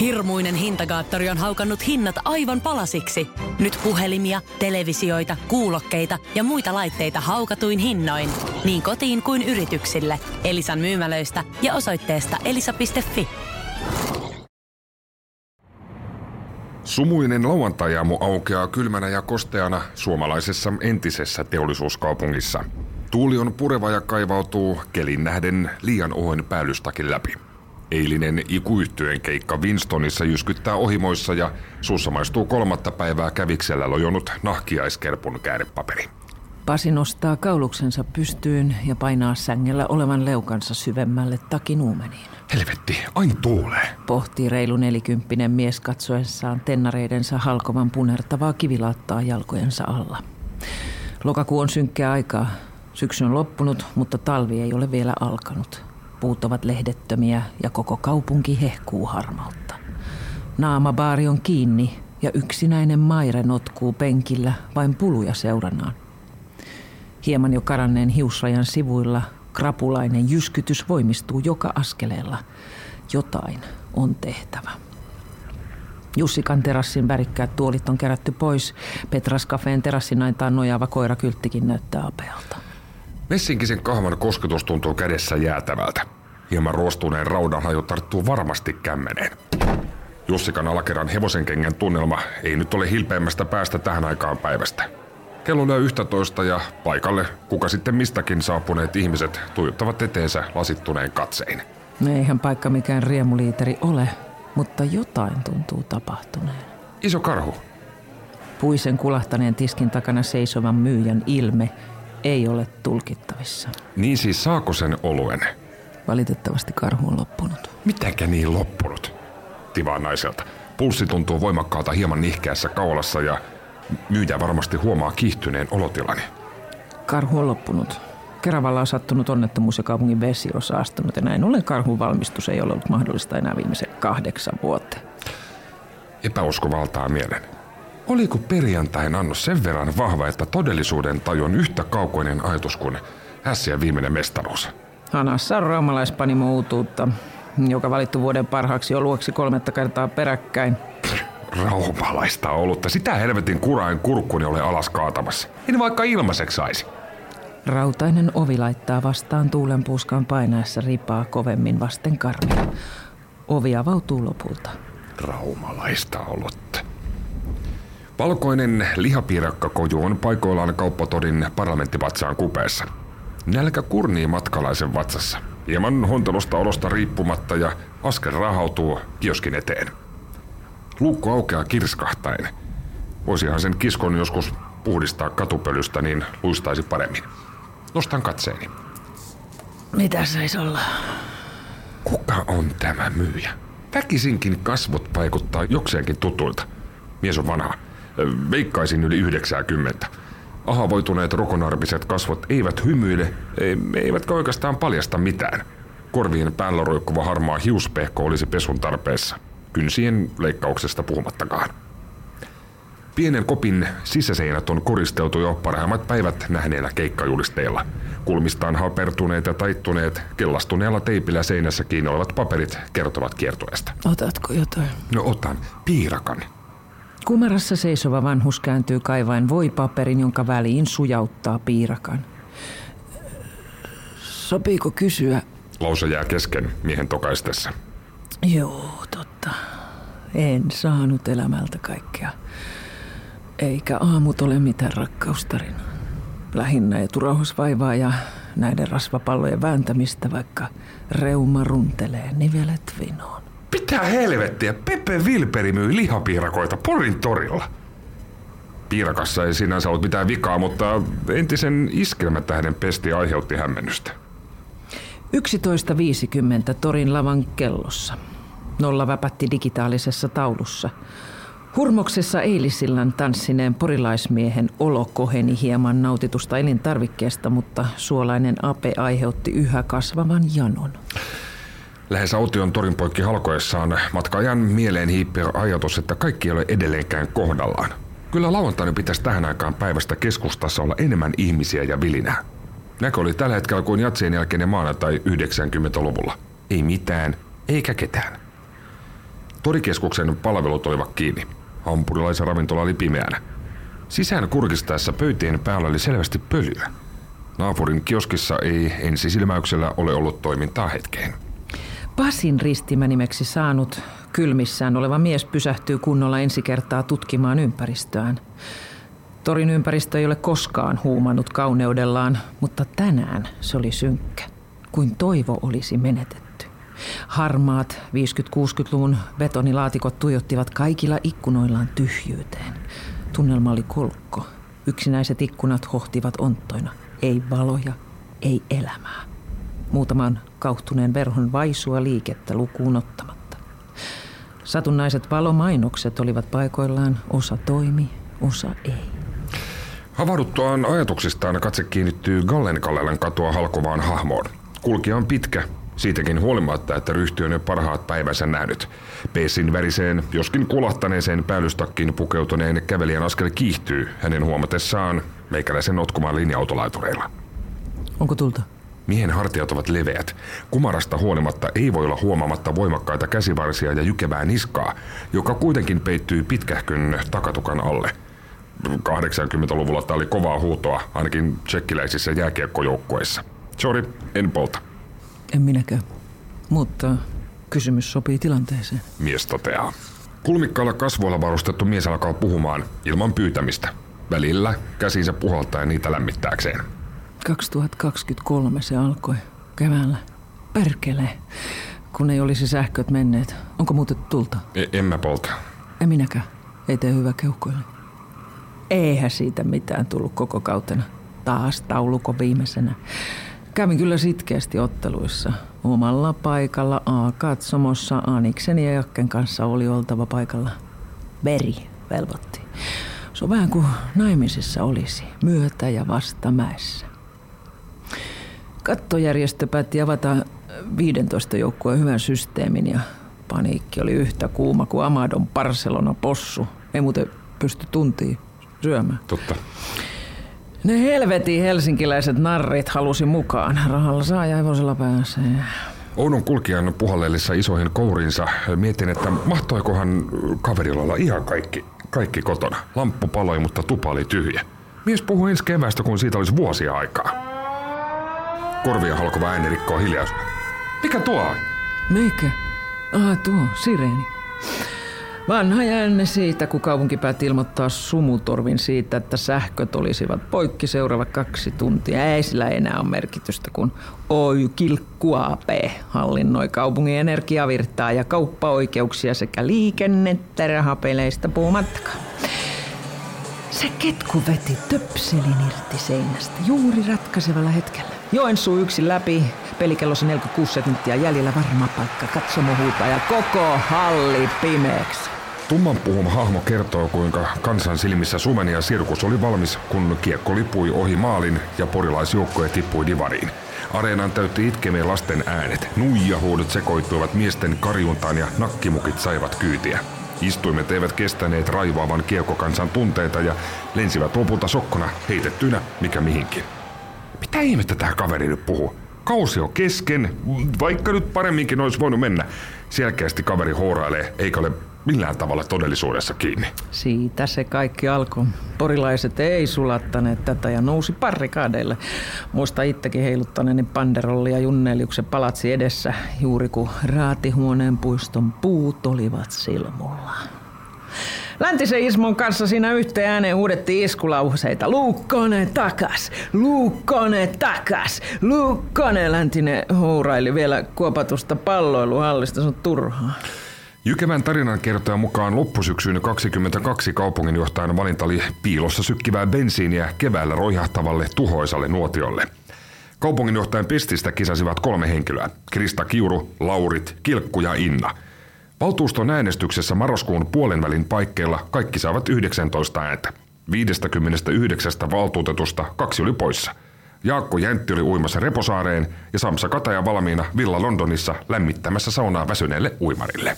Hirmuinen hintakaattori on haukannut hinnat aivan palasiksi. Nyt puhelimia, televisioita, kuulokkeita ja muita laitteita haukatuin hinnoin. Niin kotiin kuin yrityksille. Elisan myymälöistä ja osoitteesta elisa.fi. Sumuinen lauantajaamu aukeaa kylmänä ja kosteana suomalaisessa entisessä teollisuuskaupungissa. Tuuli on pureva ja kaivautuu kelin nähden liian ohen päällystakin läpi. Eilinen ikuyhtyön keikka Winstonissa jyskyttää ohimoissa ja suussa maistuu kolmatta päivää käviksellä lojonut nahkiaiskerpun käärepaperi. Pasi nostaa kauluksensa pystyyn ja painaa sängellä olevan leukansa syvemmälle takin uumeniin. Helvetti, ain tuulee. Pohtii reilu nelikymppinen mies katsoessaan tennareidensa halkovan punertavaa kivilaattaa jalkojensa alla. Lokakuu on synkkää aikaa. Syksy on loppunut, mutta talvi ei ole vielä alkanut. Puut ovat lehdettömiä ja koko kaupunki hehkuu harmautta. Naamabaari on kiinni ja yksinäinen Maire notkuu penkillä vain puluja seurannaan. Hieman jo karanneen hiusrajan sivuilla krapulainen jyskytys voimistuu joka askeleella. Jotain on tehtävä. Jussikan terassin värikkäät tuolit on kerätty pois. Petras Cafeen terassinaitaan nojaava koirakylttikin näyttää apealta. Messinkisen kahvan kosketus tuntuu kädessä jäätävältä. Hieman ruostuneen raudan haju tarttuu varmasti kämmeneen. Jussikan alakerran hevosenkengän tunnelma ei nyt ole hilpeämmästä päästä tähän aikaan päivästä. Kello lyö yhtä toista ja paikalle kuka sitten mistäkin saapuneet ihmiset tuijottavat eteensä lasittuneen katsein. Eihän paikka mikään riemuliiteri ole, mutta jotain tuntuu tapahtuneen. Iso karhu. Puisen kulahtaneen tiskin takana seisovan myyjän ilme ei ole tulkittavissa. Niin siis saako sen oluen? Valitettavasti karhu on loppunut. Mitenkä niin loppunut? Tivaa naiselta. Pulssi tuntuu voimakkaalta hieman nihkeässä kaulassa ja myyjä varmasti huomaa kiihtyneen olotillani. Karhu on loppunut. Keravalla on sattunut onnettomuus ja kaupungin vesi on saastunut ja näin ollen karhun valmistus ei ole ollut mahdollista enää viimeisen kahdeksan vuoteen. Epäusko valtaa mielen. Oliko perjantain annos sen verran vahva, että todellisuuden taju on yhtä kaukoinen ajatus kuin Hässiä viimeinen mestaruus? Hanassa on raumalaispanimo uutuutta, joka valittu vuoden parhaaksi olueksi kolmetta kertaa peräkkäin. Raumalaista olutta. Sitä helvetin kurain kurkkuni ole alas kaatamassa. En vaikka ilmaiseksi saisi. Rautainen ovi laittaa vastaan tuulenpuuskan painaessa ripaa kovemmin vasten karmia. Ovi avautuu lopulta. Raumalaista olutta. Valkoinen lihapiirakkakoju on paikoillaan kauppatorin parlamenttivatsaan kupeessa. Nälkä kurnii matkalaisen vatsassa. Hieman hontelusta olosta riippumatta ja askel rahautuu kioskin eteen. Luukko aukeaa kirskahtain. Voisihan sen kiskon joskus puhdistaa katupölystä, niin luistaisi paremmin. Nostan katseeni. Mitä saisi olla? Kuka on tämä myyjä? Väkisinkin kasvot vaikuttaa jokseenkin tutuilta. Mies on vanha. Veikkaisin yli 90. Ahavoituneet rokonarpiset kasvot eivät hymyile, eivätkä oikeastaan paljasta mitään. Korvien päällä roikkuva harmaa hiuspehko olisi pesun tarpeessa. Kynsien leikkauksesta puhumattakaan. Pienen kopin sisäseinät on koristeltu jo parhaimmat päivät nähneillä keikkajulisteilla. Kulmistaan hapertuneet ja taittuneet, kellastuneella teipillä seinässä kiinni olevat paperit kertovat kiertueesta. Otatko jotain? No otan. Piirakan. Kumarassa seisova vanhus kääntyy kaivain voipaperin, jonka väliin sujauttaa piirakan. Sopiiko kysyä? Lause jää kesken miehen tokaistessa. Joo, totta. En saanut elämältä kaikkea. Eikä aamut ole mitään rakkaustarina. Lähinnä eturauhasvaivaa ja näiden rasvapallojen vääntämistä, vaikka reuma runtelee nivelet vinoon. Mitä helvettiä? Pepe Vilperi myy lihapiirakoita Porin torilla. Piirakassa ei sinänsä ollut mitään vikaa, mutta entisen iskelmätähden pesti aiheutti hämmennystä. 11.50 torin lavan kellossa. Nolla väpätti digitaalisessa taulussa. Hurmoksessa eilisillan tanssineen porilaismiehen olo koheni hieman nautitusta elintarvikkeesta, mutta suolainen ape aiheutti yhä kasvavan janon. Lähes Aution torin poikki halkoessaan matkaajan mieleen hiippiä ajatus, että kaikki ei ole edelleenkään kohdallaan. Kyllä lauantaina pitäisi tähän aikaan päivästä keskustassa olla enemmän ihmisiä ja vilinää. Näkö oli tällä hetkellä kuin jatsien jälkeinen maanantai 90-luvulla. Ei mitään, eikä ketään. Torikeskuksen palvelut olivat kiinni. Hampurilaisen ravintola oli pimeänä. Sisään kurkistaessa pöytien päällä oli selvästi pölyä. Naapurin kioskissa ei ensisilmäyksellä ole ollut toimintaa hetkeen. Pasin ristimänimeksi saanut kylmissään oleva mies pysähtyy kunnolla ensi kertaa tutkimaan ympäristöään. Torin ympäristö ei ole koskaan huumannut kauneudellaan, mutta tänään se oli synkkä, kuin toivo olisi menetetty. Harmaat 50-60-luvun betonilaatikot tuijottivat kaikilla ikkunoillaan tyhjyyteen. Tunnelma oli kolkko. Yksinäiset ikkunat hohtivat onttoina. Ei valoja, ei elämää. Muutaman kauhtuneen verhon vaisua liikettä lukuun ottamatta. Satunnaiset valomainokset olivat paikoillaan, osa toimi, osa ei. Havahduttuaan ajatuksistaan katse kiinnittyy Gallen katua halkovaan hahmoon. Kulkija on pitkä, siitäkin huolimatta, että ryhty on jo parhaat päivänsä nähnyt. Peessin väriseen, joskin kulahtaneeseen päällystakkiin pukeutuneen kävelijän askel kiihtyy hänen huomatessaan meikäläisen notkumaan linja-autolaitureilla. Onko tulta? Miehen hartiat ovat leveät. Kumarasta huolimatta ei voi olla huomaamatta voimakkaita käsivarsia ja jykevää niskaa, joka kuitenkin peittyy pitkähkön takatukan alle. 80-luvulla tämä oli kovaa huutoa, ainakin tsekkiläisissä jääkiekkojoukkueissa. Sorry, en polta. En minäkään. Mutta kysymys sopii tilanteeseen. Mies toteaa. Kulmikkaalla kasvoilla varustettu mies alkaa puhumaan ilman pyytämistä. Välillä käsinsä puhaltaa niitä lämmittääkseen. 2023 se alkoi keväällä. Perkele, kun ei olisi sähköt menneet. Onko muuten tulta? E- en mä polta. En minäkään. Ei tee hyvä keuhkoille. Eihän siitä mitään tullut koko kautena. Taas tauluko viimeisenä. Kävin kyllä sitkeästi otteluissa. Omalla paikalla A-katsomossa Aniksen ja Jakken kanssa oli oltava paikalla. Veri velvoitti. Se on vähän kuin naimisissa olisi, myötä ja vasta mäessä. Kattojärjestö päätti avata 15 joukkueen hyvän systeemin ja paniikki oli yhtä kuuma kuin Amadon Barcelona possu. Ei muuten pysty tuntiin syömään. Totta. Ne helvetin helsinkiläiset narrit halusi mukaan. Rahalla saa ja hevosella pääsee. Oudon kulkijan puhallellissa isoihin kourinsa mietin, että mahtoikohan kaverilla olla ihan kaikki, kaikki kotona. Lamppu paloi, mutta tupa oli tyhjä. Mies puhui ensi keväästä, kun siitä olisi vuosia aikaa. Korvia halkova ääni rikkoo hiljaisuuden. Mikä tuo on? Mikä? Ah, tuo, sireeni. Vanha jänne siitä, kun kaupunki päätti ilmoittaa sumutorvin siitä, että sähköt olisivat poikki seuraavat kaksi tuntia. Ei sillä enää ole merkitystä, kun Oy Kilkku AP hallinnoi kaupungin energiavirtaa ja kauppaoikeuksia sekä liikennettä rahapeleistä puhumattakaan. Se ketku veti töpselin irti seinästä juuri ratkaisevalla hetkellä. Joensuu yksin läpi, pelikellossa 46 sekuntia jäljellä varma paikka, katsomo ja koko halli pimeäksi. Tumman puhuma hahmo kertoo, kuinka kansan silmissä sumeni ja sirkus oli valmis, kun kiekko lipui ohi maalin ja porilaisjoukkoja tippui divariin. Areenan täytti itkemien lasten äänet. Nuijahuudot sekoittuivat miesten karjuntaan ja nakkimukit saivat kyytiä. Istuimet eivät kestäneet raivaavan kiekkokansan tunteita ja lensivät lopulta sokkona heitettyinä mikä mihinkin. Mitä ihmettä tämä kaveri nyt puhuu? Kausi on kesken, vaikka nyt paremminkin olisi voinut mennä. Selkeästi kaveri hoorailee, eikä ole millään tavalla todellisuudessa kiinni. Siitä se kaikki alkoi. Porilaiset ei sulattaneet tätä ja nousi parrikaadeille. Muista itsekin heiluttaneeni panderolli ja Junneliuksen palatsi edessä, juuri kun raatihuoneen puiston puut olivat silmulla. Läntisen Ismon kanssa siinä yhteen ääneen huudettiin iskulauseita. Luukkone takas, luukkone takas, luukkone. Läntinen houraili vielä kuopatusta palloiluhallista, se on turhaa. Jykevän tarinan kertoja mukaan loppusyksyn 22 kaupunginjohtajan valinta oli piilossa sykkivää bensiiniä keväällä roihahtavalle tuhoisalle nuotiolle. Kaupunginjohtajan pestistä kisasivat kolme henkilöä. Krista Kiuru, Laurit, Kilkku ja Inna. Valtuuston äänestyksessä marraskuun puolenvälin paikkeilla kaikki saavat 19 ääntä. 59 valtuutetusta kaksi oli poissa. Jaakko Jäntti oli uimassa Reposaareen ja Samsa Kataja valmiina Villa Londonissa lämmittämässä saunaa väsyneelle uimarille.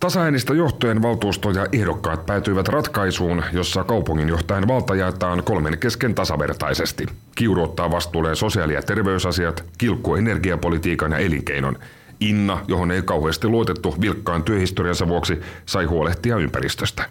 Tasaäänistä johtuen valtuusto ja ehdokkaat päätyivät ratkaisuun, jossa kaupunginjohtajan valta jaetaan kolmen kesken tasavertaisesti. Kiuru ottaa vastuulleen sosiaali- ja terveysasiat, kilkku energiapolitiikan ja elinkeinon. Inna, johon ei kauheasti luotettu vilkkaan työhistoriansa vuoksi, sai huolehtia ympäristöstä.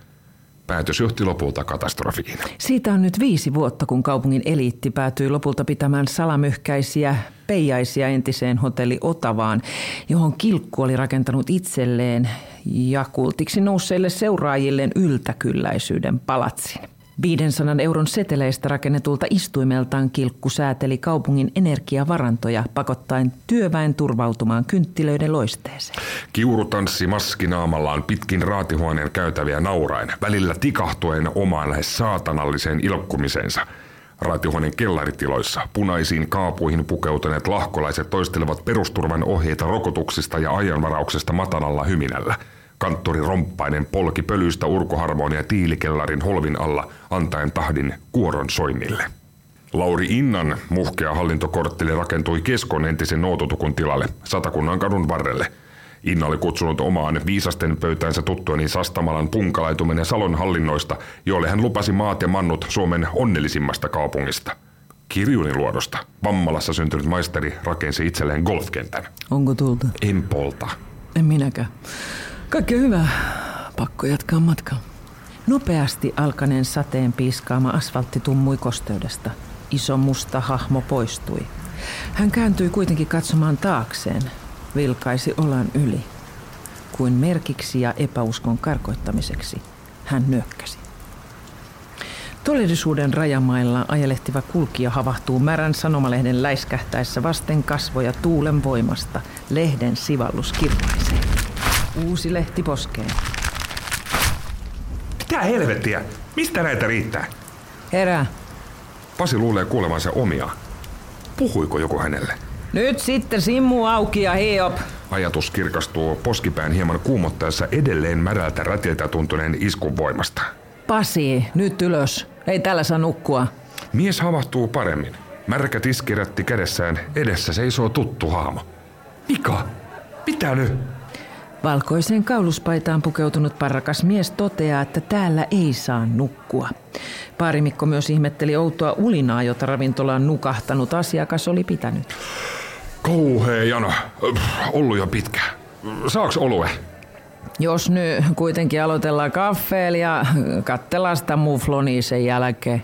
Päätös johti lopulta katastrofiin. Siitä on nyt viisi vuotta, kun kaupungin eliitti päätyi lopulta pitämään salamyhkäisiä peijaisia entiseen hotelli Otavaan, johon Kilkku oli rakentanut itselleen ja kultiksi nousseille seuraajilleen yltäkylläisyyden palatsin. 500 euron seteleistä rakennetulta istuimeltaan kilkku sääteli kaupungin energiavarantoja pakottaen työväen turvautumaan kynttilöiden loisteeseen. Kiuru tanssi maskinaamallaan pitkin raatihuoneen käytäviä nauraen, välillä tikahtuen omaan lähes saatanalliseen ilkkumisensa. Raatihuoneen kellaritiloissa punaisiin kaapuihin pukeutuneet lahkolaiset toistelevat perusturvan ohjeita rokotuksista ja ajanvarauksesta matanalla hyminällä – Kanttori romppainen polki pölyistä urkoharmonia tiilikellarin holvin alla antaen tahdin kuoron soinnille. Lauri Innan muhkea hallintokortteli rakentui Keskon entisen noototukun tilalle, Satakunnan kadun varrelle. Inna oli kutsunut omaan viisasten pöytäänsä tuttuani Sastamalan punkalaituminen Salon hallinnoista, joille hän lupasi maat ja mannut Suomen onnellisimmasta kaupungista. Kirjuniluodosta Vammalassa syntynyt maisteri rakensi itselleen golfkentän. Onko tulta? En polta. En minäkään. Kaikki hyvä. Pakko jatkaa matkaa. Nopeasti alkaneen sateen piiskaama asfaltti tummui kosteudesta. Iso musta hahmo poistui. Hän kääntyi kuitenkin katsomaan taakseen. Vilkaisi olan yli. Kuin merkiksi ja epäuskon karkoittamiseksi. Hän nyökkäsi. Todellisuuden rajamailla ajelehtiva kulkija havahtuu märän sanomalehden läiskähtäessä vasten kasvoja tuulen voimasta. Lehden sivallus kirpaisee. Uusi lehti poskeen. Mitä helvettiä? Mistä näitä riittää? Herää. Pasi luulee kuulevansa omia. Puhuiko joku hänelle? Nyt sitten simmu auki ja hiop. Ajatus kirkastuu poskipään hieman kuumottaessa edelleen märältä rätiltä tuntuneen iskun voimasta. Pasi, nyt ylös. Ei tällä saa nukkua. Mies havahtuu paremmin. Märkä tiskirätti kädessään edessä seisoo tuttu haamo. Mika, mitä nyt? Valkoiseen kauluspaitaan pukeutunut parrakas mies toteaa, että täällä ei saa nukkua. Paarimikko myös ihmetteli outoa ulinaa, jota ravintolaan nukahtanut asiakas oli pitänyt. Kauhea jano. Ollut jo pitkä. Saaks olue? Jos nyt kuitenkin aloitellaan kaffeella ja katsellaan sitä muflonia sen jälkeen.